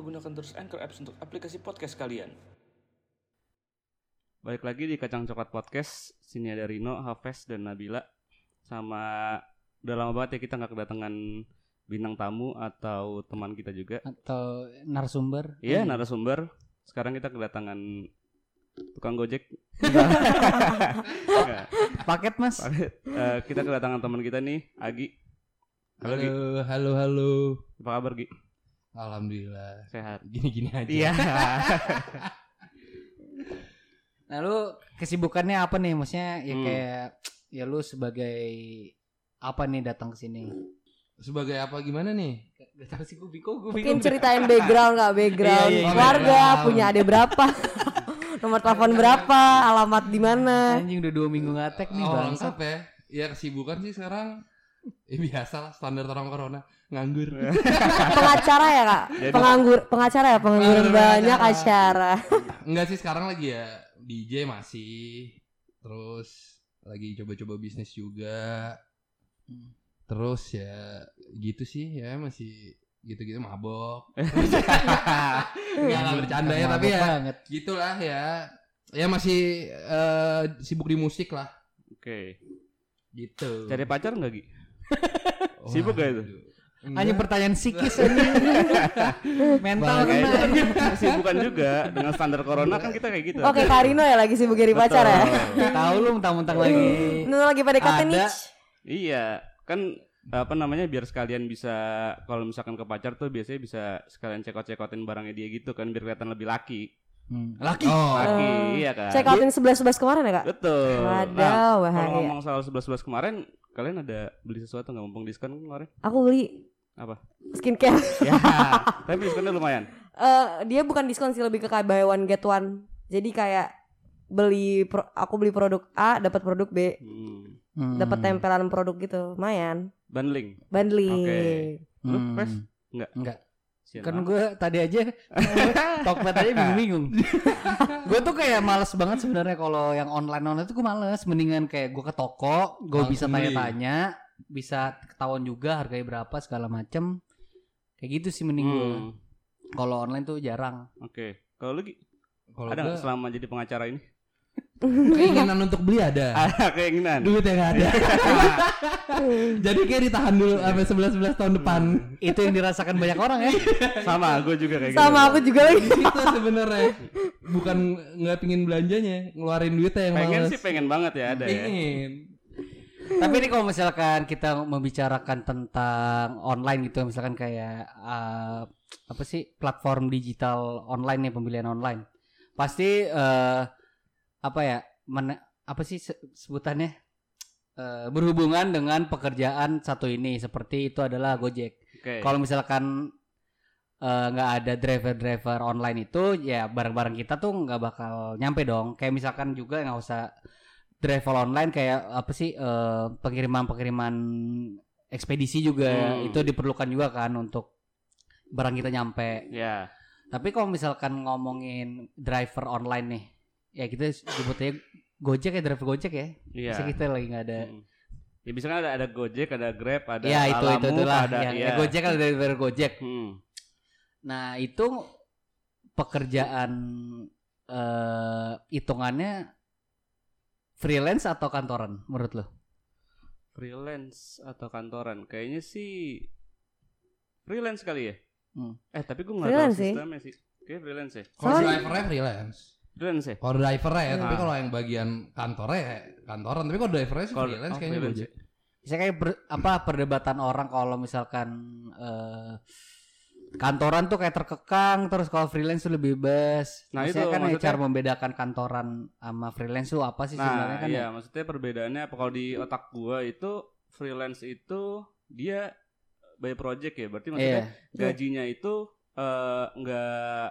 lupa gunakan terus Anchor Apps untuk aplikasi podcast kalian. Balik lagi di Kacang Coklat Podcast. Sini ada Rino, Hafes, dan Nabila. Sama udah lama banget ya kita nggak kedatangan bintang tamu atau teman kita juga. atau narasumber Iya, narasumber. Sekarang kita kedatangan tukang gojek. Enggak. paket mas Eh, kita kedatangan teman kita nih, Agi. Halo, Gi. Halo, halo, halo. Apa kabar, Gi? Alhamdulillah. Sehat. Gini-gini aja. Iya. nah lu kesibukannya apa nih maksudnya ya Hmm. kayak ya lu sebagai apa nih datang ke sini Sebagai apa gimana nih? Gak tahu sih gue bingung gue Mungkin ceritain background nggak background Iya, iya, iya. keluarga, Background. punya adik berapa, nomor telepon berapa, alamat di mana. anjing udah dua minggu ngatek nih oh, bang lengkap ya. Ya kesibukan sih sekarang. Ya biasa lah standar orang corona nganggur. Pengacara ya kak, Jadi- penganggur, pengacara ya pengangguran Pengangguran banyak acara. Enggak sih sekarang lagi ya DJ masih. Terus lagi coba-coba bisnis juga. Terus ya gitu sih ya masih gitu-gitu mabok. Enggak lah bercanda ya tapi ya banget gitulah ya. Ya masih eh, sibuk di musik lah Oke. gitu. Cari pacar nggak, Gi? Sibuk gak itu? Waduh. hanya pertanyaan psikis anjing mental kena kesibukan juga dengan standar corona kan kita kayak gitu. Oke Karino ya lagi sibuk jadi pacar ya. Tahu lu mentang-mentang lagi Lu lagi pada Ada. nih. Iya, kan apa namanya biar sekalian bisa kalau misalkan ke pacar tuh biasanya bisa sekalian cekot-cekotin barangnya dia gitu kan biar kelihatan lebih laki. Hmm, laki Oh, Laki, iya kan. Check outin sebelas sebelas kemarin ya kak. Betul. Wadaw, Nah, bahaya. kalau ngomong soal 11-11 kemarin, kalian ada beli sesuatu nggak mumpung diskon kemarin? Aku beli Apa? skincare. ya, tapi diskonnya lumayan. Eh dia bukan diskon sih lebih ke kayak buy one get one. Jadi kayak beli pro- aku beli produk A dapat produk B, Hmm. Hmm. dapat tempelan produk gitu, lumayan. Bundling. Bundling. Oke. Lu Hmm. Pes? Enggak. Enggak. Sian Kan gue tadi aja Tokped aja bingung-bingung. gue tuh kayak males banget sebenarnya kalau yang online online tuh gue males. Mendingan kayak gue ke toko, gue bisa tanya-tanya, bisa ketahuan juga harganya berapa segala macem. Kayak gitu sih mending gue. Hmm. Kalau online tuh jarang. Oke. Kalau lu Gi, kalau ada nggak gua, selama jadi pengacara ini? Keinginan untuk beli ada. Keinginan. Duit yang ada. Jadi kayak ditahan dulu sampai 11 11 tahun depan. Itu yang dirasakan banyak orang ya. Sama, gue juga kayak gitu. Sama aku juga lagi. Di situ sebenarnya bukan nggak pingin belanjanya, ngeluarin duitnya yang Pengen males. sih pengen banget ya ada ya. Pengen. Tapi ini kalau misalkan kita membicarakan tentang online gitu, misalkan kayak eh, apa sih platform digital online nih pembelian online, pasti eh, apa ya, men- apa sih se- sebutannya Eh, berhubungan dengan pekerjaan satu ini seperti itu adalah Gojek. Oke. Kalau misalkan eh, nggak ada driver-driver online itu, ya barang-barang kita tuh nggak bakal nyampe dong. Kayak misalkan juga nggak usah driver online kayak apa sih eh, pengiriman-pengiriman ekspedisi juga Hmm. itu diperlukan juga kan untuk barang kita nyampe. Ya. Tapi kalau misalkan ngomongin driver online nih, ya kita sebutnya Gojek ya driver Gojek ya. Iya. Bisa kita lagi nggak ada. Hmm. Ya bisa kan ada ada Gojek, ada Grab, ada Ya itu itu Lalamove, itulah. ada ya, iya. ya Gojek kan driver Gojek. Hmm. Nah itu pekerjaan eh hitungannya freelance atau kantoran menurut lo? Freelance atau kantoran? Kayaknya sih freelance kali ya. Hmm. Eh tapi gue nggak tahu sih. sistemnya sih. Kayak freelance ya. Kalau drivernya freelance. Freelance ya. Kalau drivernya ya, tapi Ah. kalau yang bagian kantornya ya kantoran. Tapi kalau drivernya sih freelance oh, kayaknya freelance Gojek. Bisa kayak per- apa perdebatan orang kalau misalkan eh kantoran tuh kayak terkekang terus kalau freelance tuh lebih bebas. Nah, Maksudnya itu kan ya maksudnya- cara membedakan kantoran sama freelance tuh apa sih sebenarnya Nah, kan? iya ya? maksudnya perbedaannya apa kalau di otak gua itu freelance itu dia by project ya. Berarti maksudnya Iya. gajinya itu eh, nggak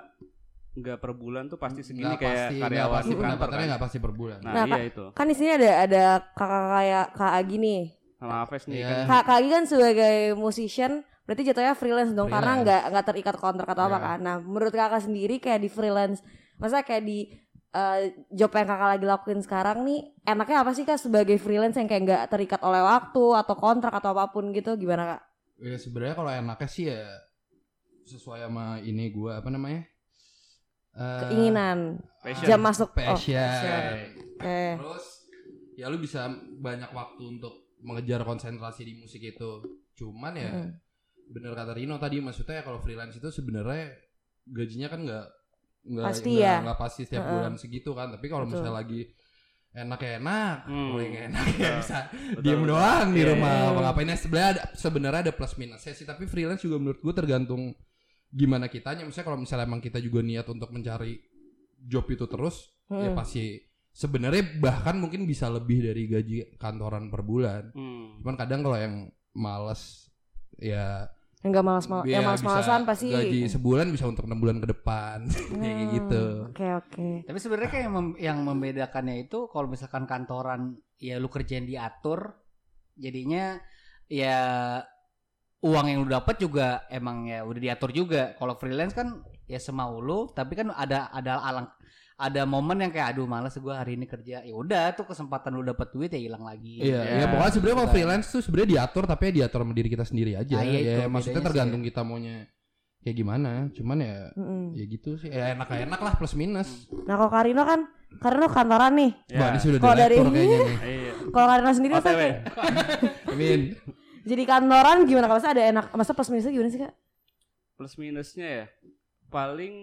nggak per bulan tuh pasti segini Nggak kayak pasti, karyawan nggak pasti pendapatannya kan. nggak pasti per bulan. Nah, Nah, iya itu. Kan di sini ada ada kakak kayak Kak Agi nih. Sama Aves nih Iya. kan. Kak, Kak Agi kan sebagai musician berarti jatuhnya freelance dong karena Freelance. nggak nggak terikat kontrak atau apa Iya. kan. Nah, menurut kakak sendiri kayak di freelance, masa kayak di eh, job yang kakak lagi lakuin sekarang nih, enaknya apa sih kak sebagai freelance yang kayak nggak terikat oleh waktu atau kontrak atau apa pun gitu, gimana kak? Ya sebenarnya kalau enaknya sih ya sesuai sama ini gua apa namanya? Eh, Keinginan. Passion. Jam masuk. Oh, passion. passion. Oke. Terus ya lu bisa banyak waktu untuk mengejar konsentrasi di musik itu. Cuman ya Mm. bener kata Rino tadi maksudnya kalau freelance itu sebenarnya gajinya kan nggak nggak Pasti nggak- ya. nggak pasti setiap Heeh. bulan segitu kan. Tapi kalau misalnya lagi enak ya enak, Hmm. yang enak ya bisa Betul, diem betul. doang di Iya, rumah iya. apa ngapainnya sebenarnya ada sebenarnya ada plus minusnya sih tapi freelance juga menurut gue tergantung gimana kitanya misalnya kalau misalnya emang kita juga niat untuk mencari job itu terus ya Mm. pasti sebenarnya bahkan mungkin bisa lebih dari gaji kantoran per bulan Hmm. cuman kadang kalau yang males ya Enggak malas-malas. ya Yang malas-malasan bisa pasti. gaji sebulan bisa untuk enam bulan ke depan kayak Hmm, gitu Oke oke. Tapi sebenarnya kayak yang, mem- yang membedakannya itu kalau misalkan kantoran ya lu kerjain diatur, jadinya ya uang yang lu dapat juga emang ya udah diatur juga. Kalau freelance kan ya semau lu, tapi kan ada ada alang ada momen yang kayak aduh males gue hari ini kerja. Ya udah tuh kesempatan lu dapat duit ya hilang lagi. Iya, Ya. ya pokoknya sebenarnya kalau Bukan. freelance tuh sebenarnya diatur tapi ya diatur sama diri kita sendiri aja. Ah, iya, ya itu maksudnya tergantung kita maunya kayak gimana. Cuman ya Mm-mm. ya gitu sih. Ya enak enak lah plus minus. Nah kalau Karino kan, Karino kantoran nih. Ya. Wah, ini sudah Kalau dari- kayaknya nih. Iya. Kalau Karino sendiri OTW. kayak Amin. jadi kantoran gimana? Kalau masa ada enak, masa plus minusnya gimana sih kak? Plus minusnya ya paling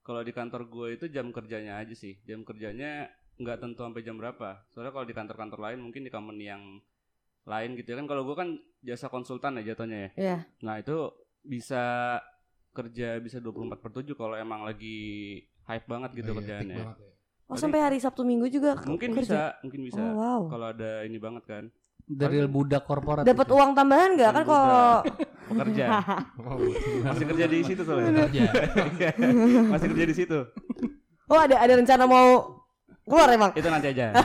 kalau di kantor gue itu jam kerjanya aja sih. Jam kerjanya nggak tentu sampai jam berapa. Soalnya kalau di kantor-kantor lain mungkin di company yang lain gitu ya kan. Kalau gue kan jasa konsultan ya jatuhnya ya. Iya. Nah itu bisa kerja bisa 24 per 7 kalau emang lagi hype banget gitu Oh, iya, kerjaannya. tik banget ya. Oh sampai hari Sabtu Minggu juga Mungkin kerja? bisa, mungkin bisa. Oh wow. Kalau ada ini banget kan. Dari budak korporat. Dapat uang tambahan nggak kan kalau Pekerja. Masih kerja di situ soalnya. Kerja. Masih kerja di situ. Oh ada ada rencana mau keluar emang. Itu nanti aja.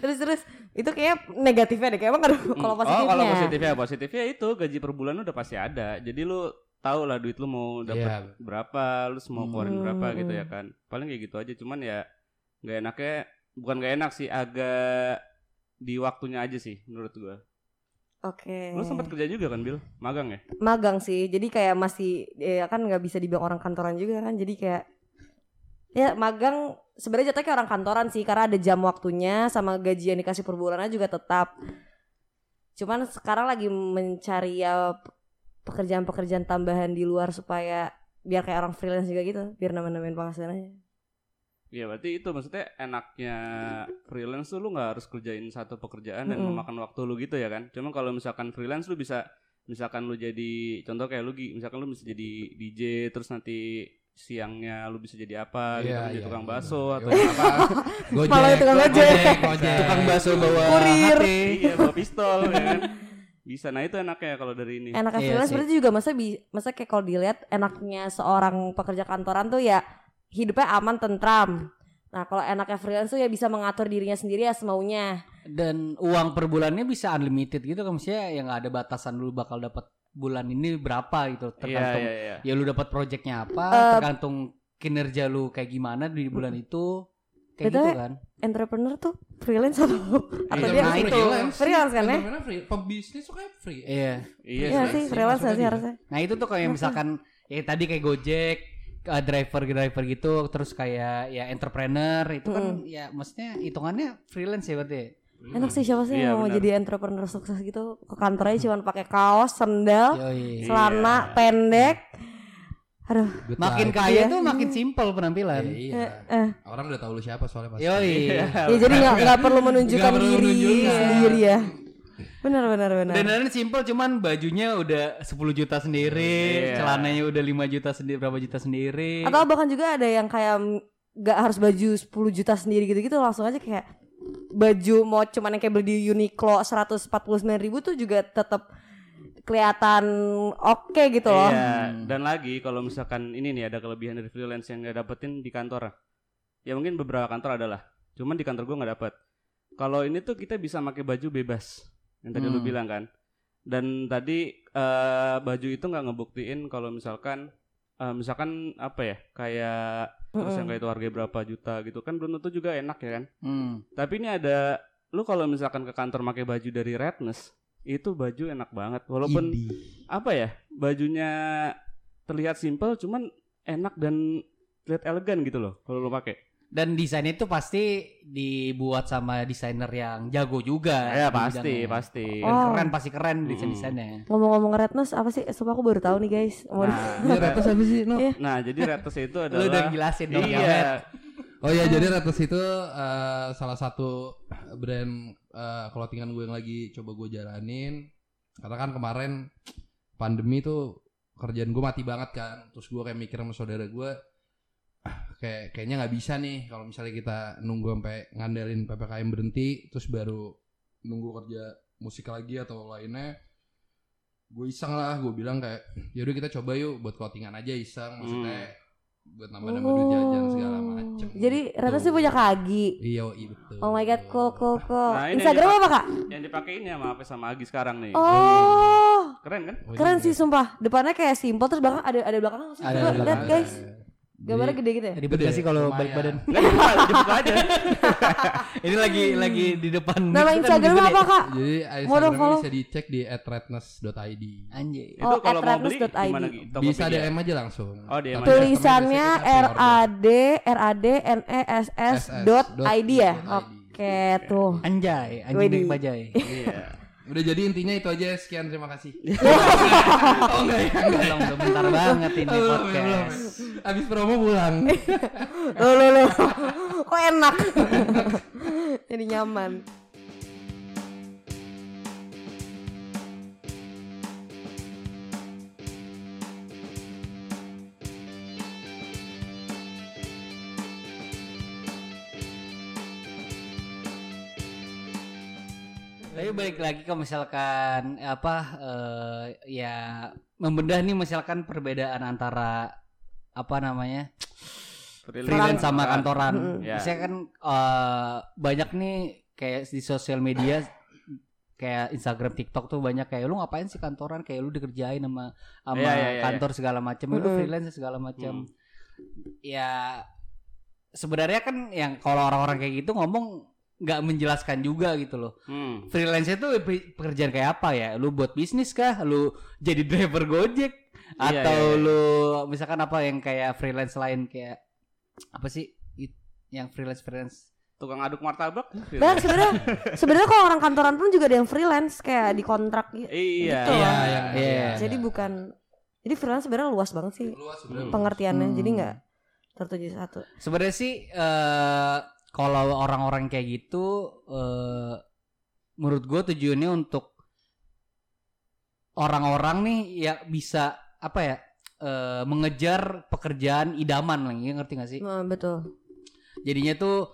Terus terus itu kayak negatifnya deh. Kayak emang ada kalau Hmm. positifnya. Oh, kalau positifnya, positifnya itu gaji per bulan udah pasti ada. Jadi lu tahu lah duit lu mau dapat Iya. berapa, lu mau keluarin Hmm. berapa gitu ya kan. Paling kayak gitu aja. Cuman ya nggak enaknya bukan nggak enak sih, agak di waktunya aja sih menurut gua. Oke. Lu sempat kerja juga kan, Bil? Magang ya? magang sih. Jadi kayak masih ya kan nggak bisa dibilang orang kantoran juga kan. Jadi kayak ya magang sebenarnya jatuhnya kayak orang kantoran sih karena ada jam waktunya sama gaji yang dikasih per bulannya juga tetap. Cuman sekarang lagi mencari ya pekerjaan-pekerjaan tambahan di luar supaya biar kayak orang freelance juga gitu, biar nambah-nambahin penghasilannya. Iya berarti itu maksudnya enaknya freelance tuh lu nggak harus kerjain satu pekerjaan dan Mm-mm. memakan waktu lu gitu ya kan. Cuman kalau misalkan freelance lu bisa misalkan lu jadi contoh kayak lu misalkan lu bisa jadi DJ terus nanti siangnya lu bisa jadi apa gitu Iya, kan jadi iya, tukang iya. bakso Iya, atau apa Gojek, Malah tukang ojek. gojek. Tukang bakso bawa Kurir. Iya bawa pistol ya kan. Bisa nah itu enaknya kalau dari ini. Enaknya Iya freelance sih. berarti juga masa bi masa kayak kalau dilihat enaknya seorang pekerja kantoran tuh ya hidupnya aman tentram. Nah kalau enaknya freelance tuh ya bisa mengatur dirinya sendiri ya semaunya. dan uang per bulannya bisa unlimited gitu kan maksudnya yang nggak ada batasan dulu bakal dapat bulan ini berapa gitu Iya tergantung iya iya. ya lu dapat projectnya apa Eh, tergantung kinerja lu kayak gimana di bulan itu kayak Betul gitu ya? kan Entrepreneur tuh freelance atau atau Iya, dia nah, itu. freelance. freelance kan ya? Entrepreneur free. Pebisnis tuh kayak free. iya Iya, Iya sih. sih freelance sih maksudnya harusnya. nah itu tuh kayak misalkan ya tadi kayak Gojek uh, driver driver gitu terus kayak ya entrepreneur itu kan ya maksudnya hitungannya freelance ya berarti Enak sih siapa sih Iya, yang mau benar. jadi entrepreneur sukses gitu ke kantornya cuma pakai kaos, sendal, Yoi. celana pendek. Aduh, Good makin life. kaya Iya. tuh makin simple penampilan Iya. eh. Orang udah tahu lu siapa soalnya pasti. Yoi. ya jadi nggak nggak perlu menunjukkan perlu diri menunjukkan. sendiri ya. Benar benar benar. Dan dan simple cuman bajunya udah 10 juta sendiri, Iya. celananya udah 5 juta sendiri, berapa juta sendiri. Atau bahkan juga ada yang kayak nggak harus baju 10 juta sendiri gitu-gitu langsung aja kayak baju mau cuman yang kayak beli di Uniqlo 149 ribu tuh juga tetap kelihatan oke gitu loh. Iya, dan lagi kalau misalkan ini nih ada kelebihan dari freelance yang nggak dapetin di kantor. Ya mungkin beberapa kantor adalah. Cuman di kantor gua nggak dapet. Kalau ini tuh kita bisa pakai baju bebas. Yang tadi lu Hmm. bilang kan. Dan tadi eh, baju itu nggak ngebuktiin kalau misalkan eh, misalkan apa ya kayak terus yang kayak itu harganya berapa juta gitu kan belum tentu juga enak ya kan. Hmm. Tapi ini ada lu kalau misalkan ke kantor pakai baju dari Redness itu baju enak banget walaupun Indie. apa ya bajunya terlihat simple cuman enak dan terlihat elegan gitu loh kalau lo pakai. Dan desainnya itu pasti dibuat sama desainer yang jago juga. Ya pasti, bidangnya. pasti. Dan Oh. keren pasti keren Mm-mm. desain-desainnya. Ngomong-ngomong redness apa sih? Sumpah aku baru tahu nih guys. Nah, Iya, Retos apa sih? No? Iya. nah, jadi Retos itu Lu udah adalah jelasin dong. Iya. Oh iya, jadi Retos itu eh, salah satu brand eh, clothingan gue yang lagi coba gue jalanin. Karena kan kemarin pandemi tuh kerjaan gue mati banget kan. Terus gue kayak mikir sama saudara gue, "Ah, kayak kayaknya nggak bisa nih kalau misalnya kita nunggu sampai ngandelin ppkm berhenti, terus baru nunggu kerja musik lagi atau lainnya. Gue iseng lah, gue bilang kayak, yaudah kita coba yuk buat clothingan aja iseng, maksudnya buat nambah-nambah duit jajan segala macem. Oh. Jadi Rata sih Gitu. punya kaki. Iya, iya betul. Oh my god, cool cool cool. Nah, Instagram yang apa kak? Yang dipakai ini sama apa sama Agi sekarang nih. Oh, Keren kan? Oh, keren iya. sih sumpah. Depannya kayak simple terus belakang ada ada belakang. Ada, ada lihat belakang. guys. Jadi- Gambarnya gede gitu ya. Ribet Gede, gak sih kalau balik badan? Dibuka, aja. Ini lagi lagi di depan. Nama kan Instagram apa kak? Jadi follow. bisa dicek di @redness.id. Anjay. Itu Oh, kalau at mau beli redness.id. gimana gitu? Bisa DM aja langsung. Oh, DM aja. Tulisannya R A D R A D N E S S dot ID ya. Oke tuh. Anjay, anjing bajai. Iya. Udah jadi intinya itu aja sekian terima kasih. oh enggak ya, enggak dong, udah bentar banget ini Belum, belum. podcast. Abis promo pulang. Lo lo lo. Kok enak. Jadi nyaman. Tapi balik lagi ke misalkan apa eh, ya membedah nih misalkan perbedaan antara apa namanya freelance sama kantoran. Ya. Misalnya kan eh, banyak nih kayak di sosial media kayak Instagram, TikTok tuh banyak kayak lu ngapain sih kantoran kayak lu dikerjain sama sama Iya, iya, iya, kantor segala macam, lu Mm-mm. freelance segala macam. Ya sebenarnya kan yang kalau orang-orang kayak gitu ngomong nggak menjelaskan juga gitu loh. Hmm. Freelance itu pe- pekerjaan kayak apa ya? Lu buat bisnis kah? Lu jadi driver Gojek Iya, atau iya, iya. lu misalkan apa yang kayak freelance lain kayak apa sih It- yang freelance freelance Tukang aduk martabak. Banyak sebenarnya sebenarnya kalau orang kantoran pun juga ada yang freelance kayak di kontrak gitu. Iya. Gitu. Iya, yang Iya. Jadi bukan jadi freelance sebenarnya luas banget sih luas sebenarnya. pengertiannya. Hmm. Jadi nggak tertuju satu. Sebenarnya sih eh kalau orang-orang kayak gitu eh menurut gue tujuannya untuk orang-orang nih ya bisa apa ya eh mengejar pekerjaan idaman lah, ya ngerti gak sih? Nah, betul. Jadinya tuh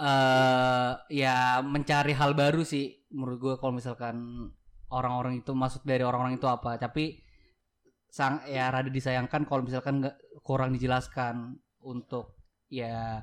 eh ya mencari hal baru sih menurut gue kalau misalkan orang-orang itu masuk dari orang-orang itu apa, tapi sang ya rada disayangkan kalau misalkan nggak kurang dijelaskan untuk ya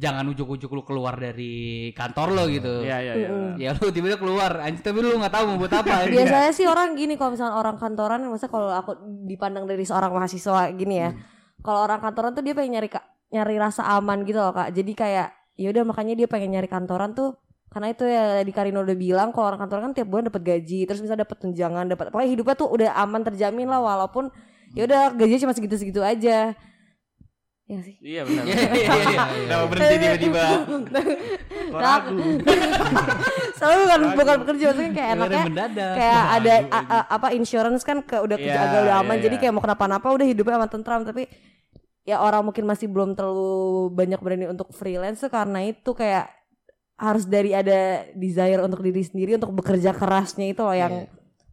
jangan ujuk-ujuk lu keluar dari kantor lo gitu. Iya, iya, iya. Ya lu tiba-tiba keluar, anjir tapi lu nggak tahu mau buat apa. Biasanya sih orang gini kalau misalnya orang kantoran, maksudnya kalau aku dipandang dari seorang mahasiswa gini ya, kalau orang kantoran tuh dia pengen nyari nyari rasa aman gitu loh kak. Jadi kayak ya udah makanya dia pengen nyari kantoran tuh karena itu ya di Karino udah bilang kalau orang kantoran kan tiap bulan dapat gaji, terus bisa dapat tunjangan, dapat pokoknya hidupnya tuh udah aman terjamin lah walaupun ya udah gajinya cuma segitu-segitu aja. Ya sih. Iya benar. Iya iya iya. Kenapa berhenti tiba-tiba? Ragu? Soalnya bukan bukan bekerja maksudnya kayak Dengerin enaknya mendadak. kayak ada a- a- apa insurance kan ke udah kerja Iya, agak udah aman iya, jadi iya. kayak mau kenapa-napa udah hidupnya aman tentram tapi ya orang mungkin masih belum terlalu banyak berani untuk freelance karena itu kayak harus dari ada desire untuk diri sendiri untuk bekerja kerasnya itu loh yang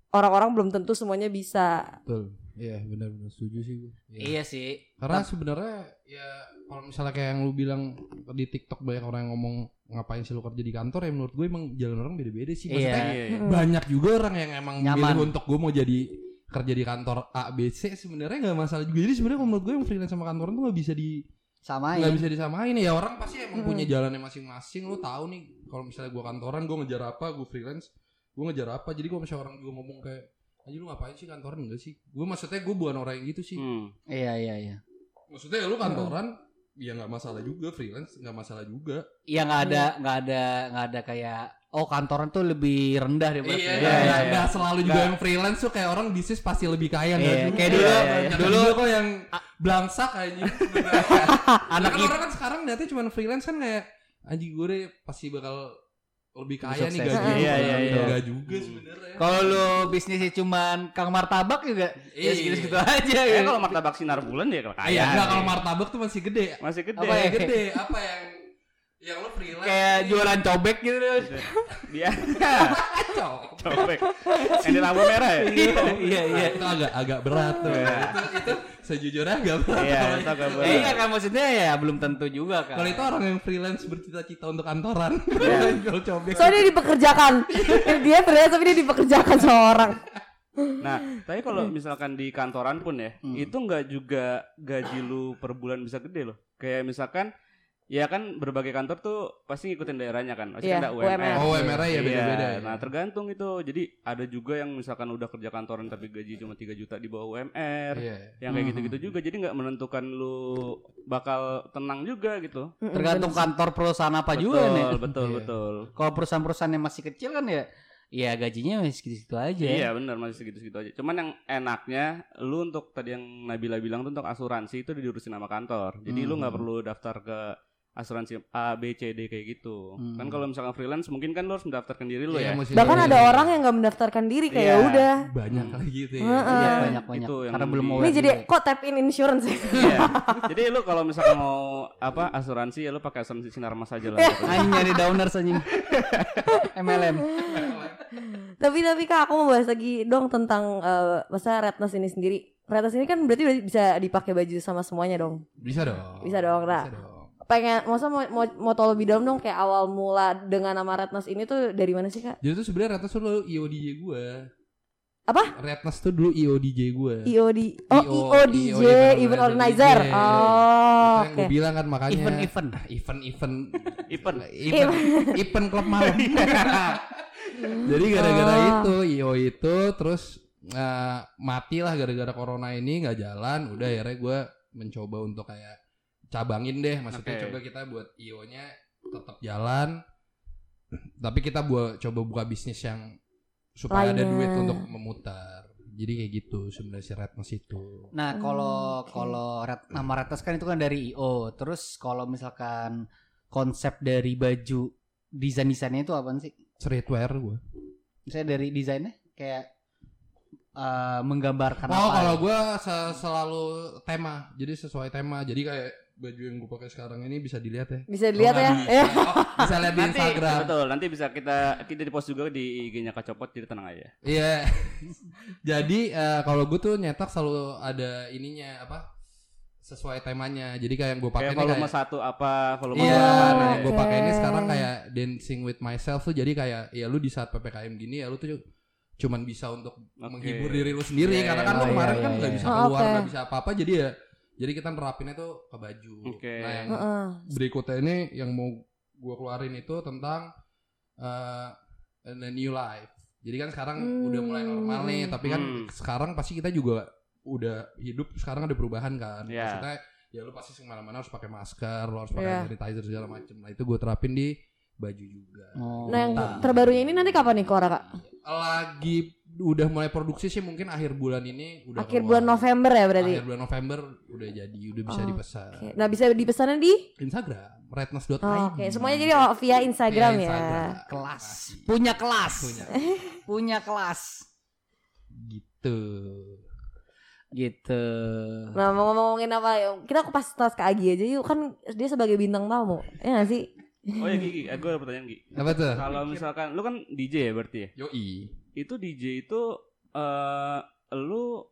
orang-orang belum tentu semuanya bisa Betul. Iya, benar-benar setuju sih gue. Iya sih. Karena sebenarnya ya kalau misalnya kayak yang lu bilang di TikTok banyak orang yang ngomong ngapain sih lu kerja di kantor ya menurut gue emang jalan orang beda-beda sih. Maksudnya Iya. Iya, iya. banyak juga orang yang emang Nyaman. milih untuk gue mau jadi kerja di kantor A B C sebenarnya nggak masalah juga. Jadi sebenarnya kalau menurut gue yang freelance sama kantoran tuh nggak bisa di Samain. nggak bisa disamain ya orang pasti emang punya jalannya masing-masing. Lu tahu nih kalau misalnya gue kantoran gue ngejar apa, gue freelance gue ngejar apa. Jadi kalau misalnya orang juga ngomong kayak aja lu ngapain sih kantoran enggak sih? Gue maksudnya gue bukan orang yang gitu sih. Hmm. Iya iya iya. Maksudnya ya lu kantoran ya nggak masalah juga freelance nggak masalah juga. Iya nggak ada nggak ada nggak ada kayak oh kantoran tuh lebih rendah deh Iya, ya, iya, nggak selalu juga yang freelance tuh kayak orang bisnis pasti lebih kaya Iya, juga. kayak dulu, Iya, iya, iya. dulu- dulu kok yang belangsak aja. Anak kan orang kan sekarang niatnya cuma freelance kan kayak anjing gue deh pasti bakal lebih kaya nih Sukses. gaji. Iya, iya, iya. Enggak juga sebenarnya. Kalau lu bisnisnya cuman Kang Martabak juga ya Iya. segitu-segitu aja Ya kalau martabak sinar bulan ya kalau kaya. Iya, enggak kalau martabak tuh masih gede. masih gede. Apa ya? Gede apa yang yang lo freelance Kayak nih. jualan cobek gitu. Dia Cok. cobek. Yang di lampu merah ya? Iya iya. itu agak agak berat tuh. Iya. itu itu sejujurnya agak berat. Iya, itu agak berat. iya kan maksudnya ya belum tentu juga kan. Kalau itu orang yang freelance bercita-cita untuk kantoran. Iya. Jual cobek. Soalnya dia dipekerjakan. dia freelance tapi dia dipekerjakan sama orang. Nah, tapi kalau misalkan di kantoran pun ya, itu nggak juga gaji lu per bulan bisa gede loh. Kayak misalkan ya kan berbagai kantor tuh pasti ngikutin daerahnya kan. Pasti Iya, kan ada UMR. Oh, UMR ya Iya, beda-beda. ya. Nah, tergantung itu. Jadi ada juga yang misalkan udah kerja kantoran tapi gaji cuma 3 juta di bawah UMR. Iya. Yang kayak gitu-gitu juga. Jadi nggak menentukan lu bakal tenang juga gitu. Mm-mm, Tergantung kantor perusahaan apa betul, juga nih. Betul, Iya. betul. Kalau perusahaan-perusahaan yang masih kecil kan ya ya gajinya masih segitu-segitu aja. Iya benar masih segitu-segitu aja. Cuman yang enaknya lu untuk tadi yang Nabila bilang tuh untuk asuransi itu diurusin sama kantor. Jadi lu nggak Hmm. perlu daftar ke asuransi A B C D kayak gitu. Hmm. Kan kalau misalkan freelance mungkin kan lu harus mendaftarkan diri lu Iya, ya. Bahkan ada orang yang nggak mendaftarkan diri kayak ya udah. banyak kali gitu ya. Iya, Iya, banyak banyak. itu yang Karena belum aware Ini jadi juga. kok tap in insurance ya? Iya. Jadi lu kalau misalkan mau apa asuransi ya lu pakai asuransi sinar mas aja lah. gitu. anjing nyari downers anjing. MLM. tapi tapi kak aku mau bahas lagi dong tentang eh masa redness ini sendiri. Redness ini kan berarti udah bisa dipakai baju sama semuanya dong. Bisa dong. Bisa dong, nah. Bisa dong. Pengen, masa mau, mau, mau tahu lebih dalam dong kayak awal mula dengan nama redness ini tuh dari mana sih kak? Jadi tuh sebenarnya Retnas tuh dulu IO DJ gue. Apa? Retnas tuh dulu IO DJ gue. EOD, oh IO, EODJ, event organizer. DJ. Oh, yang oke. gue bilang kan makanya Event-event. event event Event. event event klub malam. Jadi gara-gara Oh. itu IO itu terus eh, mati lah gara-gara corona ini nggak jalan. Udah akhirnya gue mencoba untuk kayak cabangin deh. Maksudnya Oke. coba kita buat IO-nya tetap jalan. Tapi kita buat coba buka bisnis yang supaya ada Lainnya. duit untuk memutar. Jadi kayak gitu sebenarnya si Redness itu. Nah, Hmm, kalau oke. kalau red- nama Retas kan itu kan dari IO. Terus kalau misalkan konsep dari baju desain-desainnya itu apa sih? Streetwear gue. Misalnya dari desainnya kayak eh, menggambarkan Oh apa? kalau gue selalu tema, jadi sesuai tema. Jadi kayak baju yang gue pakai sekarang ini bisa dilihat ya. Bisa dilihat Oh, ya. nggak Ya. bisa. Oh, bisa lihat di Nanti Instagram. betul, nanti bisa kita kita di post juga di IG-nya Kacopot jadi tenang aja. Iya. jadi eh, kalau gue tuh nyetak selalu ada ininya apa? Sesuai temanya. Jadi kayak yang gue pakai Kayak ini volume kayak satu apa, volume Iya, dua apa, nah, ya. yang gue pakai ini sekarang kayak dancing with myself tuh jadi kayak ya lu di saat ppkm gini ya lu tuh cuman bisa untuk menghibur diri lu sendiri Iya, karena kan iya. lu Oh, kemarin iya, kan nggak iya. bisa Oh, keluar nggak bisa apa-apa jadi ya jadi kita nerapinnya tuh ke baju. Oke. Nah yang Heeh. berikutnya ini yang mau gue keluarin itu tentang uh, a new life. Jadi kan sekarang Hmm. udah mulai normal nih, tapi kan Hmm. sekarang pasti kita juga udah hidup sekarang ada perubahan kan. Iya. Maksudnya ya lu pasti ke mana-mana harus pakai masker, lu harus pakai Iya. sanitizer segala macem. Nah itu gue terapin di baju juga. Oh, Nah yang terbarunya ini nanti kapan nih keluar kak? Lagi udah mulai produksi sih mungkin akhir bulan ini udah Akhir keluar. bulan November ya berarti. Akhir bulan November udah jadi, udah bisa Oh, dipesan. Oke. Nah bisa dipesannya di? Instagram, redness.id. Oh, Oke, semuanya jadi oh, via Instagram Via ya. Instagram. kelas. Makasih. Punya kelas. Punya. Punya kelas. gitu. Gitu. Nah mau ngomongin apa? Kita kupas tas ke Agi aja yuk kan dia sebagai bintang tamu. Ya gak sih? Oh ya Gigi, gue ada pertanyaan Gigi. Apa tuh? Kalau misalkan lu kan DJ ya berarti ya? Yoi. Itu DJ itu eh lu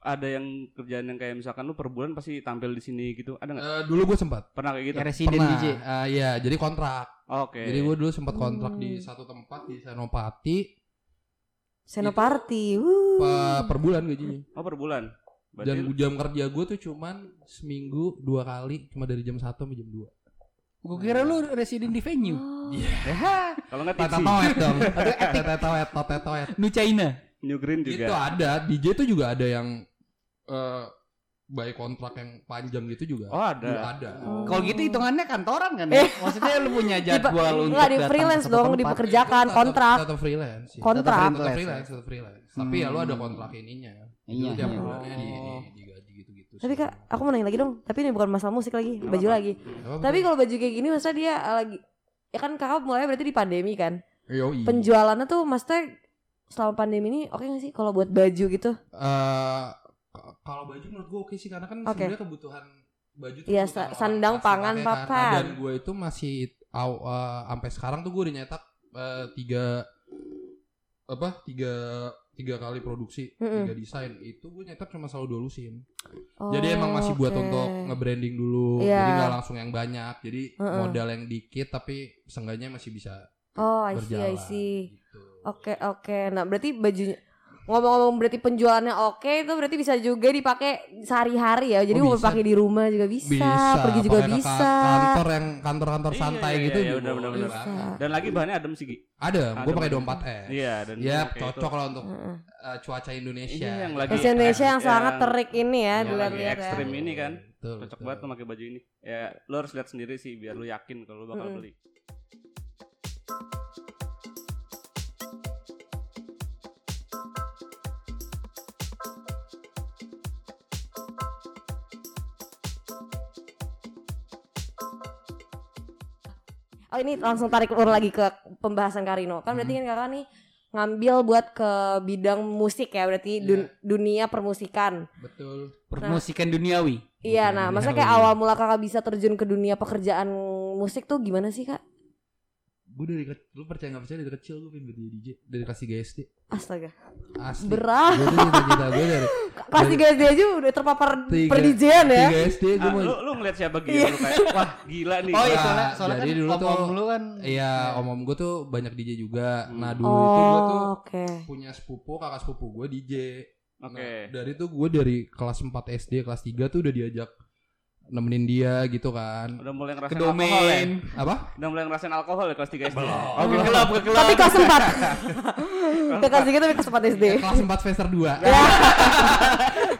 ada yang kerjaan yang kayak misalkan lu per bulan pasti tampil di sini gitu. Ada nggak? Eh, dulu gue sempat. Pernah kayak gitu? Ya, Resident Pernah. DJ. Eh, Iya, jadi kontrak. Oke. Jadi gue dulu sempat kontrak Hmm. di satu tempat di Senopati Senoparty. Wuh. pe- per bulan gajinya. Oh per bulan. Berarti Dan jam kerja gue tuh cuman seminggu dua kali, cuma dari jam 1 sampai jam 2. Gue kira lu resident di venue. Oh. kalau nggak Tata tipsi, toet dong. Tata toet, tata toet. Nu China. New Green Itu juga. ada, DJ tuh juga ada yang eh by kontrak yang panjang gitu juga Oh, ada. juga ada Kalau gitu hitungannya kantoran kan ya? Maksudnya lu punya jadwal untuk Enggak di freelance dong, dipekerjakan kontrak. tetap freelance. Kontrak. tetap Freelance, freelance tetap freelance tapi ya lu ada kontrak ininya Iya, Lu tiap iya. bulannya di, di, digaji gitu-gitu Tapi sih. kak, aku mau nanya lagi dong. Tapi ini bukan masalah musik lagi, baju lagi. Apa, Tapi kalau baju kayak gini, maksudnya dia uh, lagi, ya kan kakak mulai berarti di pandemi kan. Yoi. Penjualannya tuh, maksudnya selama pandemi ini oke gak sih kalau buat baju gitu? Eh, k- kalau baju menurut gue oke sih karena kan Oke. sebenarnya kebutuhan baju tuh Iya, orang sandang, pasti pangan, kan. papan. Dan gue itu masih aw- eh, sampai sekarang tuh gue udah nyetak eh, tiga apa tiga tiga kali produksi Mm-mm. tiga desain itu gue nyetak cuma selalu dua lusin Oh, jadi emang masih buat untuk nge-branding dulu Iya. jadi nggak langsung yang banyak jadi Mm-mm. modal yang dikit tapi seenggaknya masih bisa Oh, I see, berjalan I see. gitu. Oke, oke. Nah, berarti bajunya ngomong-ngomong berarti penjualannya oke itu berarti bisa juga dipakai sehari-hari ya. Jadi Oh, mau pakai di rumah juga bisa, bisa pergi juga bisa. kantor yang kantor-kantor Iya, santai iya, gitu iya, boleh benar. banget. Dan lagi bahannya adem sih. Ada, gue pakai banget. 24S. Iya, dan Ya, pakai itu. cocok lah untuk uh, cuaca Indonesia. Ini yang lagi Indonesia yang yang- sangat terik ini ya, dilihat-lihat ya. ekstrim ini kan. Betul, Cocok betul. banget tuh pakai baju ini. Ya, lo harus lihat sendiri sih biar lo yakin kalau lo bakal beli. Oh ini langsung tarik ulur lagi ke pembahasan Karino. Kan Hmm. berarti kan kakak nih ngambil buat ke bidang musik ya berarti dun- dunia permusikan. Betul. Permusikan duniawi. Iya, nah, dunia maksudnya kayak awal mula kakak bisa terjun ke dunia pekerjaan musik tuh gimana sih kak? Gue dari kecil, lu percaya gak percaya dari kecil gue pengen jadi DJ dari kelas 3 SD. Astaga, Asli. berat. Gue tuh cita-cita gue dari Kelas 3 SD aja udah terpapar Tiga- perdijian ya. 3 SD gue Ah, mau lu lu ngeliat siapa gitu lu kayak wah gila nih. Oh iya, Nah, soalnya, soalnya jadi kan dulu tuh- om-om lu kan Iya, om-om gue tuh banyak DJ juga. Hmm. Nah, dulu itu gue tuh Oh, oke. punya sepupu, kakak sepupu gue DJ. Oke. Nah, dari itu gue dari kelas 4 SD, kelas 3 tuh udah diajak nemenin dia gitu kan. Udah mulai ngerasain ke alkohol ya? Apa? Udah mulai ngerasain alkohol ya kelas 3 SD. Oke, kelab, ke kelab. Tapi kelas 4. Ke kelas 3 tapi kelas 4 SD. Ya, kelas 4 semester 2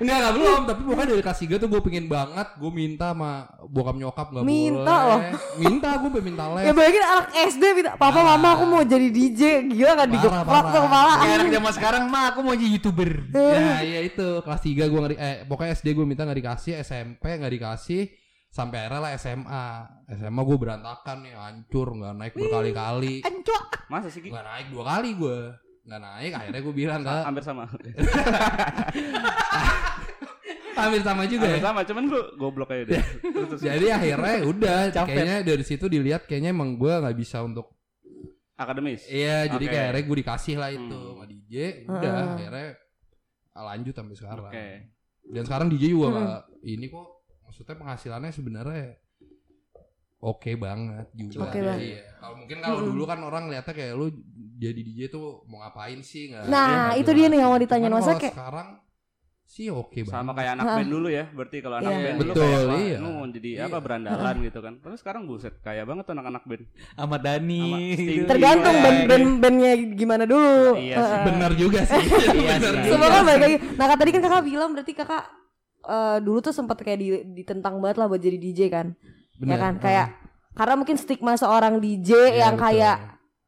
Enggak, enggak belum Tapi pokoknya dari kelas 3 tuh gue pengen banget Gue minta sama bokap nyokap gak Minta boleh loh. Minta gue pengen minta les Ya bayangin anak SD minta, "Papa, mama aku mau jadi DJ." Gila kan parah. tuh kepala. Kayak anak zaman sekarang mah aku mau jadi youtuber. Ya iya itu Kelas 3 gue ngeri Eh pokoknya SD gue minta gak dikasih SMP gak dikasih Sampai akhirnya lah SMA SMA gue berantakan nih Hancur gak naik berkali-kali Masa sih Gi? Gak naik dua kali gue Gak naik akhirnya gue bilang ke Hampir sama. Hampir sama juga Hampir ya sama, cuman gua goblok aja deh. Jadi akhirnya udah Capek. Kayaknya dari situ dilihat Kayaknya emang gue gak bisa untuk akademis. Iya, jadi kayak akhirnya gue dikasih lah itu Hmm. sama DJ, udah Heeh. akhirnya lanjut sampai sekarang. Oke. Dan sekarang DJ juga Hmm. nggak ini kok, maksudnya penghasilannya sebenarnya oke banget juga. Oke banget. Iya. Kalau mungkin kalau Hmm. dulu kan orang lihatnya kayak lu jadi DJ tuh mau ngapain sih? Nggak, Nah, nggak itu dia nih yang mau ditanya. Kalau kayak- sekarang sih oke banget. Sama kayak anak band dulu ya. Berarti kalau anak Iya. band dulu Betul, kayak iya. lu mau jadi Iya. apa berandalan gitu kan. Terus sekarang buset kaya banget tuh anak-anak band. Sama gitu. Sting. Tergantung Iya, band-band bandnya gimana dulu. Iya sih. Heeh. Bener juga sih. Iya sih. Semua kan balik lagi. Nah, tadi kan kakak bilang berarti kakak eh, dulu tuh sempat kayak di, ditentang banget lah buat jadi DJ kan. Bener. Ya kan? Kayak karena mungkin stigma seorang DJ Iya, yang betul. kayak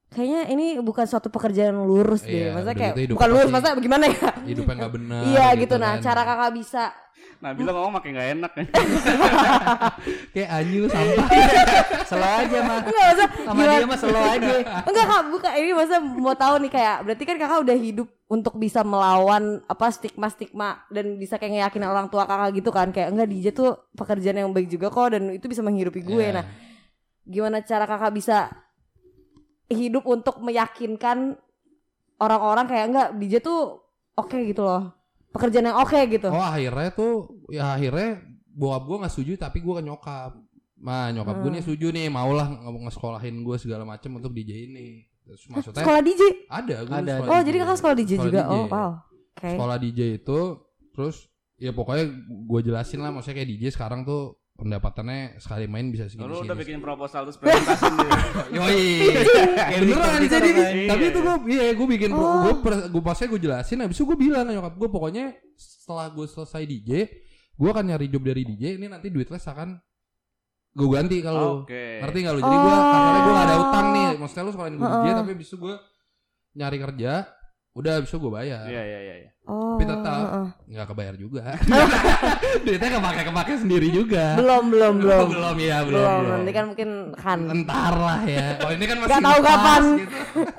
kayaknya ini bukan suatu pekerjaan yang lurus deh. Iya, Maksudnya kayak gitu bukan lurus, pasti- maksudnya bagaimana ya? hidupnya nggak benar. iya gitu. Nah, kan. cara kakak bisa Nah, bilang ngomong makin gak enak ya. kayak lu sampah. Slow aja mah. Enggak maksudnya Sama gimana- dia mah slow aja. Enggak kak, bukan ini masa mau tahu nih kayak berarti kan kakak udah hidup untuk bisa melawan apa stigma-stigma dan bisa kayak ngeyakinin orang tua kakak gitu kan kayak enggak DJ tuh pekerjaan yang baik juga kok dan itu bisa menghidupi gue. Iya. Nah, gimana cara kakak bisa hidup untuk meyakinkan orang-orang kayak enggak DJ tuh oke gitu loh. Pekerjaan yang oke gitu. Oh akhirnya tuh ya akhirnya bokap gue nggak setuju tapi gue ke nyokap. Nah nyokap gue Hmm. nih setuju nih maulah nge- ngesekolahin gue segala macam untuk DJ ini. Maksudnya Sekolah DJ. ada gue Ada. sekolah Oh, DJ. jadi kakak sekolah DJ Sekolah juga. DJ. Oh, wow. Oke. Sekolah DJ itu terus ya pokoknya gue jelasin lah maksudnya kayak DJ sekarang tuh pendapatannya sekali main bisa segini Lu segini. udah bikin proposal terus presentasi. Yoi. Kayak Beneran jadi tapi itu gue iya gue bikin pro, Oh. gue gue pasnya gue jelasin habis itu gue bilang ke nyokap gue pokoknya setelah gue selesai DJ gue akan nyari job dari DJ ini nanti duit les akan gue ganti kalau Oke. ngerti nggak lu jadi gue Oh. karena gue gak ada utang nih maksudnya lu sekalian gue DJ Heeh. tapi bisa gue nyari kerja udah bisa gue bayar Iya iya iya. iya. Oh. Tapi tetap. nggak kebayar juga duitnya kepake kepake sendiri juga Belum belum belum. belum ya belum, Belum. belum. Nanti kan mungkin kan. Entar lah ya. Kalau ini kan masih Nggak tahu kapan. gitu.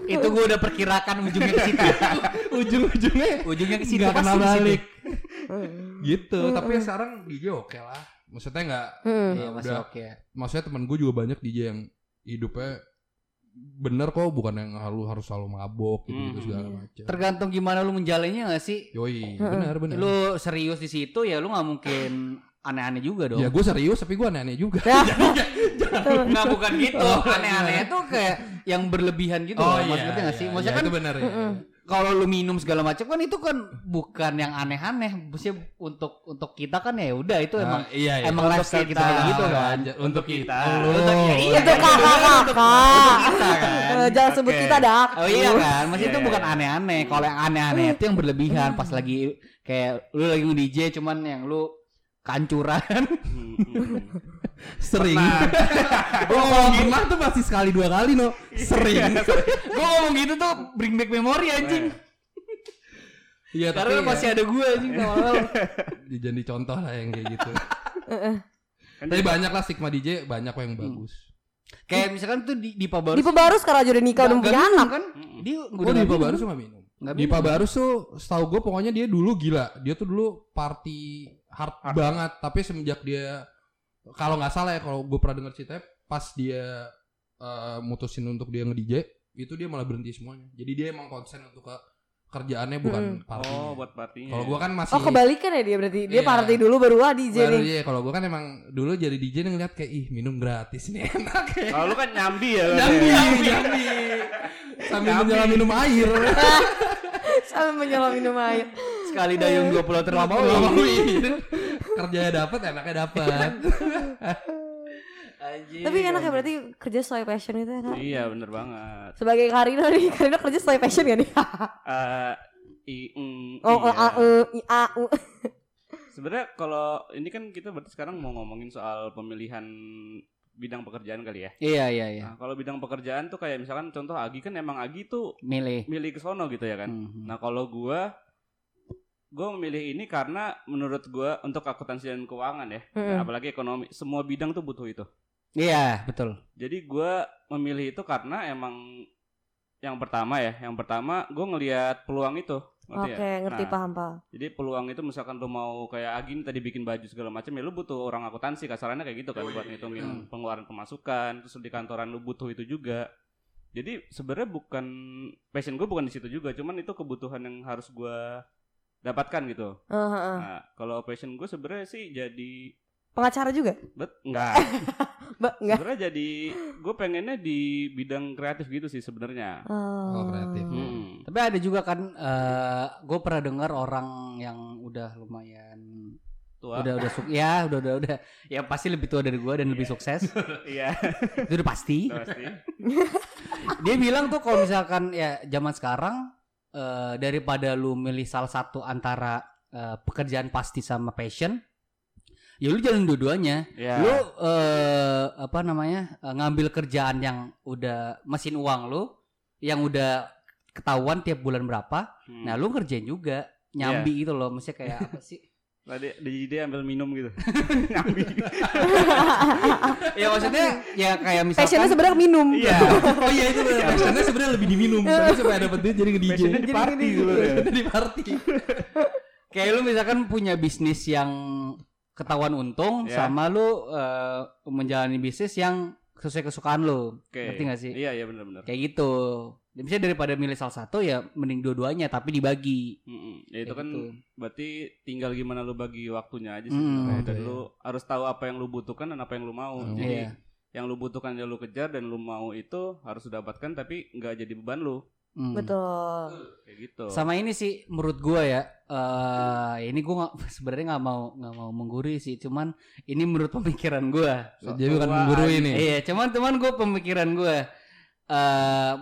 Itu gue udah perkirakan ujungnya ke situ. Ujung-ujungnya ujungnya ke situ nggak kena pasti ke situ. balik. gitu. Tapi sekarang DJ oke lah. Maksudnya nggak. Hmm. Iya, udah. oke. Maksudnya temen gue juga banyak DJ yang hidupnya bener kok bukan yang harus harus selalu mabok gitu, gitu Hmm. segala macam. Tergantung gimana lu menjalannya gak sih? Yoi, Heeh. benar benar. Lu serius di situ ya lu nggak mungkin aneh-aneh juga dong. Ya gue serius tapi gue aneh-aneh juga. Ya. Nggak bukan gitu. Oh, Aneh-aneh tuh kayak yang berlebihan gitu. Oh loh. iya. Maksudnya ngerti nggak sih? iya, Maksudnya iya, kan itu benar ya. Kalau lu minum segala macam kan itu kan bukan yang aneh-aneh. Maksudnya untuk untuk kita kan ya udah itu Ah, emang iya, iya. emang Untuk lifestyle kita, kita. kayak gitu kan. Untuk, untuk kita. kita. Untuk ya iya Itu kan? kakak-kakak. Kita kan. Jangan sebut Oke. kita dak. Oh iya kan, maksudnya Iya, itu iya, bukan aneh-aneh. Kalau yang aneh-aneh itu yang berlebihan pas lagi kayak lu lagi nge-DJ cuman yang lu kancuran. Hmm, hmm, hmm. Sering. oh, kalau pernah tuh pasti sekali dua kali no. Sering. gua ngomong gitu tuh bring back memory anjing. Iya, Karena tapi masih ya, ada gua anjing awal jadi contoh lah yang kayak gitu. Kan Tapi banyak lah stigma DJ, banyak yang bagus. Kayak misalkan tuh di di Pabarus. Di Pebarus sekarang aja udah nikah udah punya anak. kan? Mm-mm. Dia Oh, udah di Pabarus nggak minum. Di. Pabarus tuh setahu gue pokoknya dia dulu gila. Dia tuh dulu party hard, Hard. banget. Tapi semenjak dia kalau nggak salah ya kalau gue pernah denger ceritanya pas dia eh, mutusin untuk dia nge-DJ itu dia malah berhenti semuanya. Jadi dia emang konsen untuk ke kerjaannya bukan party. Oh, buat partinya. Kalau gue kan masih Oh kebalikan ya dia berarti. Dia Iya. party dulu baru ah DJ Baru nih. iya, kalau gue kan emang dulu jadi DJ nih ngeliat kayak ih minum gratis nih enak ya. Kalau lu kan nyambi ya. kan, Jambi, ya? jambi. Sambil menjelang minum air. Sambil menyelam minum air. Sekali dayung 20 terlampau. Kerjanya dapat, enaknya dapat. Anjing. Tapi enak ya berarti kerja sesuai passion itu enak. Iya, bener banget. Sebagai Karina nih, Karina kerja sesuai passion gak nih? Eh, i, mm, Oh, iya. a, e, i, a, u. Sebenarnya kalau ini kan kita berarti sekarang mau ngomongin soal pemilihan bidang pekerjaan kali ya. Iya iya iya. Nah, kalau bidang pekerjaan tuh kayak misalkan contoh Agi kan emang Agi tuh Milih. milih ke sono gitu ya kan. Mhm. Nah, kalau gua gua memilih ini karena menurut gua untuk akuntansi dan keuangan ya, Mm-mm. apalagi ekonomi, semua bidang tuh butuh itu. Iya betul. Jadi gua memilih itu karena emang yang pertama ya, yang pertama gua ngelihat peluang itu. Oke, ya? ngerti Nah, paham paham. Jadi peluang itu misalkan lu mau kayak Agin tadi bikin baju segala macam ya lu butuh orang akuntansi kasarannya kayak gitu kan buat ngitungin pengeluaran pemasukan terus di kantoran lu butuh itu juga. Jadi sebenarnya bukan passion gue bukan di situ juga, cuman itu kebutuhan yang harus gua dapatkan gitu. Eh, eh, eh. Nah, kalau passion gue sebenarnya sih jadi Pengacara juga? bet enggak. Ba, enggak. sebenarnya jadi gue pengennya di bidang kreatif gitu sih sebenarnya. Oh, kreatif. Hmm. Tapi ada juga kan gue pernah dengar orang yang udah lumayan Tua. udah udah suk ya udah udah udah ya pasti lebih tua dari gue dan lebih sukses Iya, itu udah pasti pasti. dia bilang tuh kalau misalkan ya zaman sekarang eh, daripada lu milih salah satu antara eh, pekerjaan pasti sama passion ya lu jalan dua-duanya Ya. lu eh, apa namanya eh, ngambil kerjaan yang udah mesin uang lu yang udah ketahuan tiap bulan berapa Hmm. nah lu ngerjain juga nyambi gitu loh maksudnya kayak apa sih Tadi di dia ambil minum gitu. Nyambi. ya maksudnya ya kayak misalkan Passionnya sebenarnya minum. Iya. Oh iya itu bener. Passionnya sebenarnya lebih diminum. Tapi supaya dapat duit jadi nge-DJ. Passionnya di party sebenarnya. Di party. kayak lu misalkan punya bisnis yang ketahuan untung Ya. sama lu eh, menjalani bisnis yang sesuai kesukaan lu Oke. ngerti gak sih Iya, iya benar-benar. kayak gitu misalnya daripada milih salah satu ya mending dua-duanya tapi dibagi Mm-mm. Ya itu Kayak kan gitu. berarti tinggal gimana lu bagi waktunya aja sih. Mm, dan iya. lu harus tahu apa yang lu butuhkan dan apa yang lu mau. Hmm. Jadi Iya. yang lu butuhkan ya lu kejar dan lu mau itu harus lu dapatkan tapi nggak jadi beban lu. Hmm. Betul. Kayak gitu. sama ini sih menurut gua ya eh ini gua nggak sebenarnya nggak mau nggak mau menggurui sih cuman ini menurut pemikiran gua Jadi bukan menggurui aja. nih. Iya, cuman cuman gue pemikiran gue eh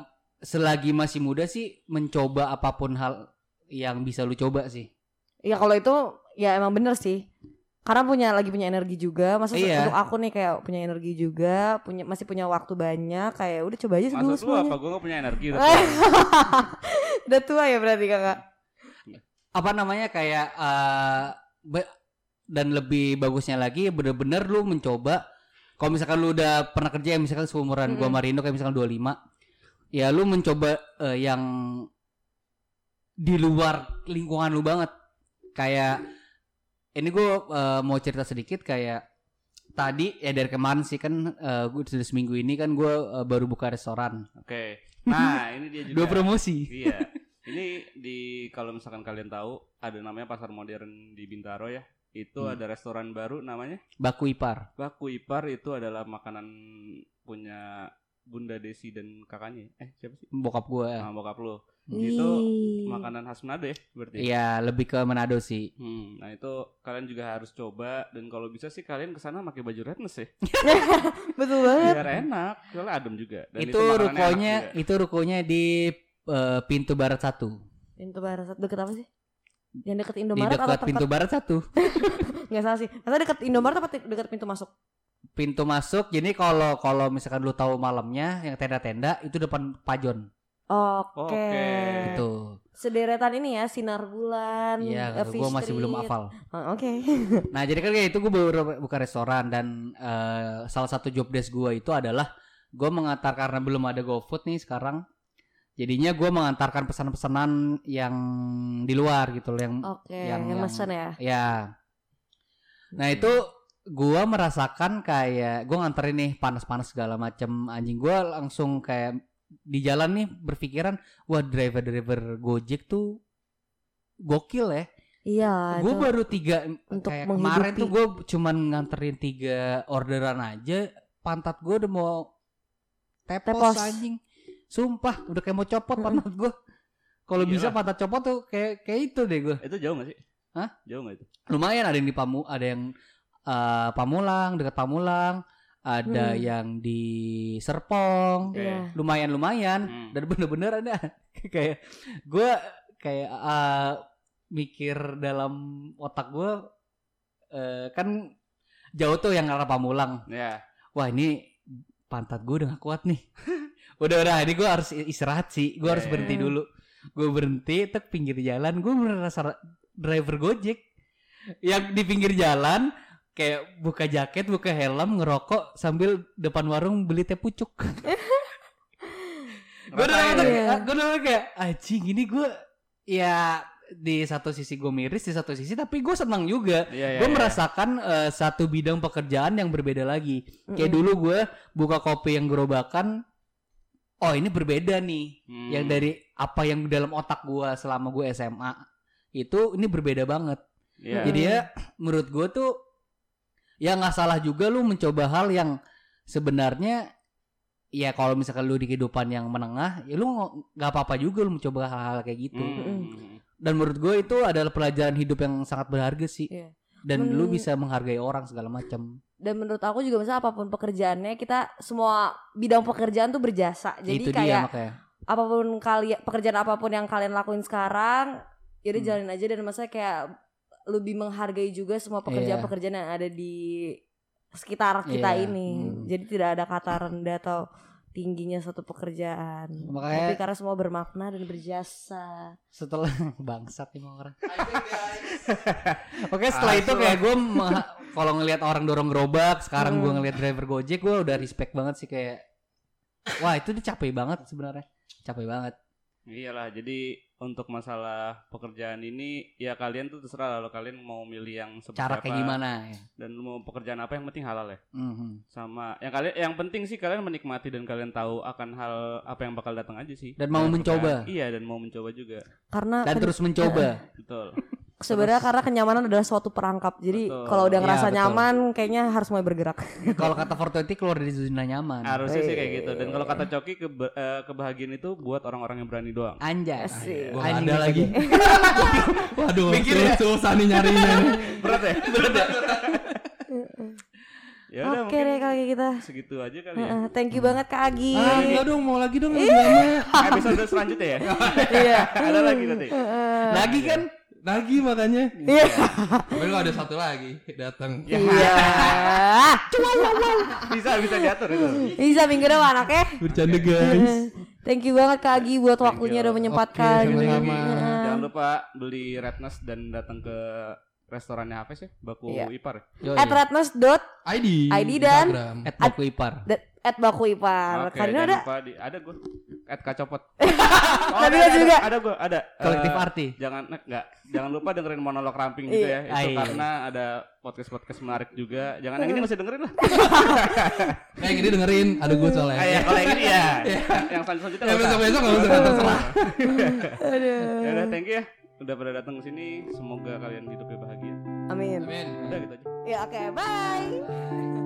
selagi masih muda sih mencoba apa pun hal yang bisa lu coba sih. Ya kalau itu ya emang bener sih. Karena punya lagi punya energi juga masa Iya. untuk aku nih kayak punya energi juga punya masih punya waktu banyak kayak udah coba aja dulu Maksud lu semuanya apa? Gue gak punya energi. udah tua. udah tua ya berarti kakak apa namanya kayak be- dan lebih bagusnya lagi bener-bener lu mencoba kalau misalkan lu udah pernah kerja yang misalkan seumuran gua Mm-mm. Marino kayak misalkan 25 ya lu mencoba eh, yang di luar lingkungan lu banget kayak ini gua eh, mau cerita sedikit kayak tadi ya dari kemarin sih kan eh, gua sudah seminggu ini kan gua eh, baru buka restoran Oke. Nah, ini dia juga. dua promosi Iya. Ini di kalau misalkan kalian tahu ada namanya pasar modern di Bintaro ya. Itu Hmm. ada restoran baru namanya Baku Ipar Baku Ipar itu adalah makanan punya Bunda Desi dan kakaknya. Eh, siapa sih? bokap gua Nah, bokap lu. Itu makanan khas Manado ya berarti. Iya lebih ke Manado sih Hmm, nah itu kalian juga harus coba dan kalau bisa sih kalian ke sana pakai baju redness ya. betul banget Biar enak, soalnya adem juga. Dan itu, makanannya enak rukonya juga. itu rukonya di eh, pintu barat satu pintu barat satu deket apa sih yang deket di Indomaret atau dekat pintu barat satu nggak salah sih atau deket Indomaret apa deket pintu masuk pintu masuk jadi kalau kalau misalkan lu tahu malamnya yang tenda-tenda itu depan pajon oke. Oke. itu sederetan ini ya sinar bulan iya eh, Fish gue masih belum hafal. Oh, oke. Nah jadi kan kayak itu gue baru buka restoran dan eh, salah satu job desk gue itu adalah gue mengantar karena belum ada GoFood nih sekarang jadinya gue mengantarkan pesan-pesanan yang di luar gitu loh yang oke Yang- yang mesen ya? Ya. Nah itu gua merasakan kayak gua nganterin nih panas-panas segala macem anjing gua langsung kayak di jalan nih berpikiran wah driver-driver Gojek tuh gokil ya. iya gue baru tiga untuk kayak kemarin tuh gue cuman nganterin tiga orderan aja pantat gue udah mau tepos, Tepos. anjing. Sumpah udah kayak mau copot pantat gue. Kalau Iya bisa pantat copot tuh kayak kayak itu deh gue Itu jauh gak sih? Hah? Jauh gak itu? lumayan ada yang di Pamu ada yang eh, Pamulang dekat Pamulang ada Hmm. yang di Serpong Oke. Iya. lumayan lumayan Hmm. dan bener-bener ada kayak gue kayak eh, mikir dalam otak gue eh, kan jauh tuh yang arah Pamulang Ya. wah ini pantat gue udah gak kuat nih udah udah ini gue harus istirahat sih gue harus Iya, berhenti dulu gue berhenti tek pinggir jalan gue merasa driver gojek yang di pinggir jalan kayak buka jaket buka helm ngerokok sambil depan warung beli teh pucuk gue udah Rasain. Iya. gue udah kayak anjing ini gue ya di satu sisi gue miris di satu sisi tapi gue senang juga Iya, iya, gue iya. merasakan eh, satu bidang pekerjaan yang berbeda lagi. Kayak Mm-mm. dulu gue buka kopi yang gerobakan, oh ini berbeda nih. Hmm. Yang dari apa yang dalam otak gue selama gue SMA itu ini berbeda banget. Iya. Jadi ya menurut gue tuh ya nggak salah juga lu mencoba hal yang sebenarnya ya kalau misalkan lu di kehidupan yang menengah ya lu nggak apa-apa juga lu mencoba hal-hal kayak gitu. Hmm. Dan menurut gue itu adalah pelajaran hidup yang sangat berharga sih. Iya. Dan Men- lu bisa menghargai orang segala macam. dan menurut aku juga misalnya apa pun pekerjaannya kita semua bidang pekerjaan tuh berjasa jadi itu kayak dia makanya. apa pun kalian pekerjaan apa pun yang kalian lakuin sekarang ya udah Hmm. jalanin aja dan maksudnya kayak lebih menghargai juga semua pekerjaan-pekerjaan yang ada di sekitar kita Iya. ini Hmm. jadi tidak ada kata rendah atau tingginya suatu pekerjaan Makanya- tapi karena semua bermakna dan berjasa Setelah bangsat nih emang orang. Oke setelah itu kayak gue kalau ngelihat orang dorong gerobak, sekarang gue Hmm. ngelihat driver gojek, gue udah respect banget sih kayak, wah itu dia capek banget sebenarnya, capek banget. Iyalah, jadi untuk masalah pekerjaan ini ya kalian tuh terserah lah lo kalian mau milih yang seperti Cara apa kayak gimana ya? dan mau pekerjaan apa yang penting halal ya. Mhm. Sama yang kalian yang penting sih kalian menikmati dan kalian tahu akan hal apa yang bakal datang aja sih. Dan mau Dalam mencoba. pekerjaan. Iya, dan mau mencoba juga. karena Dan terus mencoba. Betul. Sebenarnya karena kenyamanan adalah suatu perangkap jadi kalau udah Iya, ngerasa betul. nyaman kayaknya harus mulai bergerak kalau kata 420 keluar dari zona nyaman. Harusnya sih kayak gitu. Dan kalau kata Coki keba- eh, kebahagiaan itu buat orang-orang yang berani doang. Anjay. Asik. Gua Anjing ada gitu. lagi. Waduh, Mikir susah, ya. susah nih nyarinya nih. Berat ya? Berat ya? ya udah oke deh kayak kita segitu aja kali ya. Heeh, thank you banget Kak Agi. Ah, enggak dong, mau lagi dong lama. Episode selanjutnya ya. Iya. Ada lagi nanti. Heeh. Lagi kan lagi makanya. Iya. Tapi lu ada satu lagi datang. Iya. bisa bisa diatur itu. Bisa minggu depan oke? Bercanda guys. Thank you banget Kak Agi buat waktunya udah menyempatkan. Heeh. Jangan lupa beli Redness dan datang ke restorannya Hafiz ya, Baku Iya. Ipar. Yo, At redness dot ID. ID dan- Instagram. at Baku Ipar. dat- at baku ipar. Oke, Karina jangan ada? lupa di, ada gue. At Kacopot. Nabila juga. Ada, gue, ada. Kolektif Eh, arti. Jangan enggak, jangan lupa dengerin monolog ramping juga ya. Iya. Itu Iya. karena ada podcast-podcast menarik juga. Jangan yang ini masih dengerin lah. Kayak gini dengerin, ada gue soalnya. Kayak kalau yang ini ya. yang selanjutnya Ya usah. besok-besok nggak usah terserah. Aduh. Ya udah, thank you ya. Udah pada datang ke sini. Semoga kalian hidupnya bahagia. Amin. Amin. Udah gitu aja. Ya oke, bye.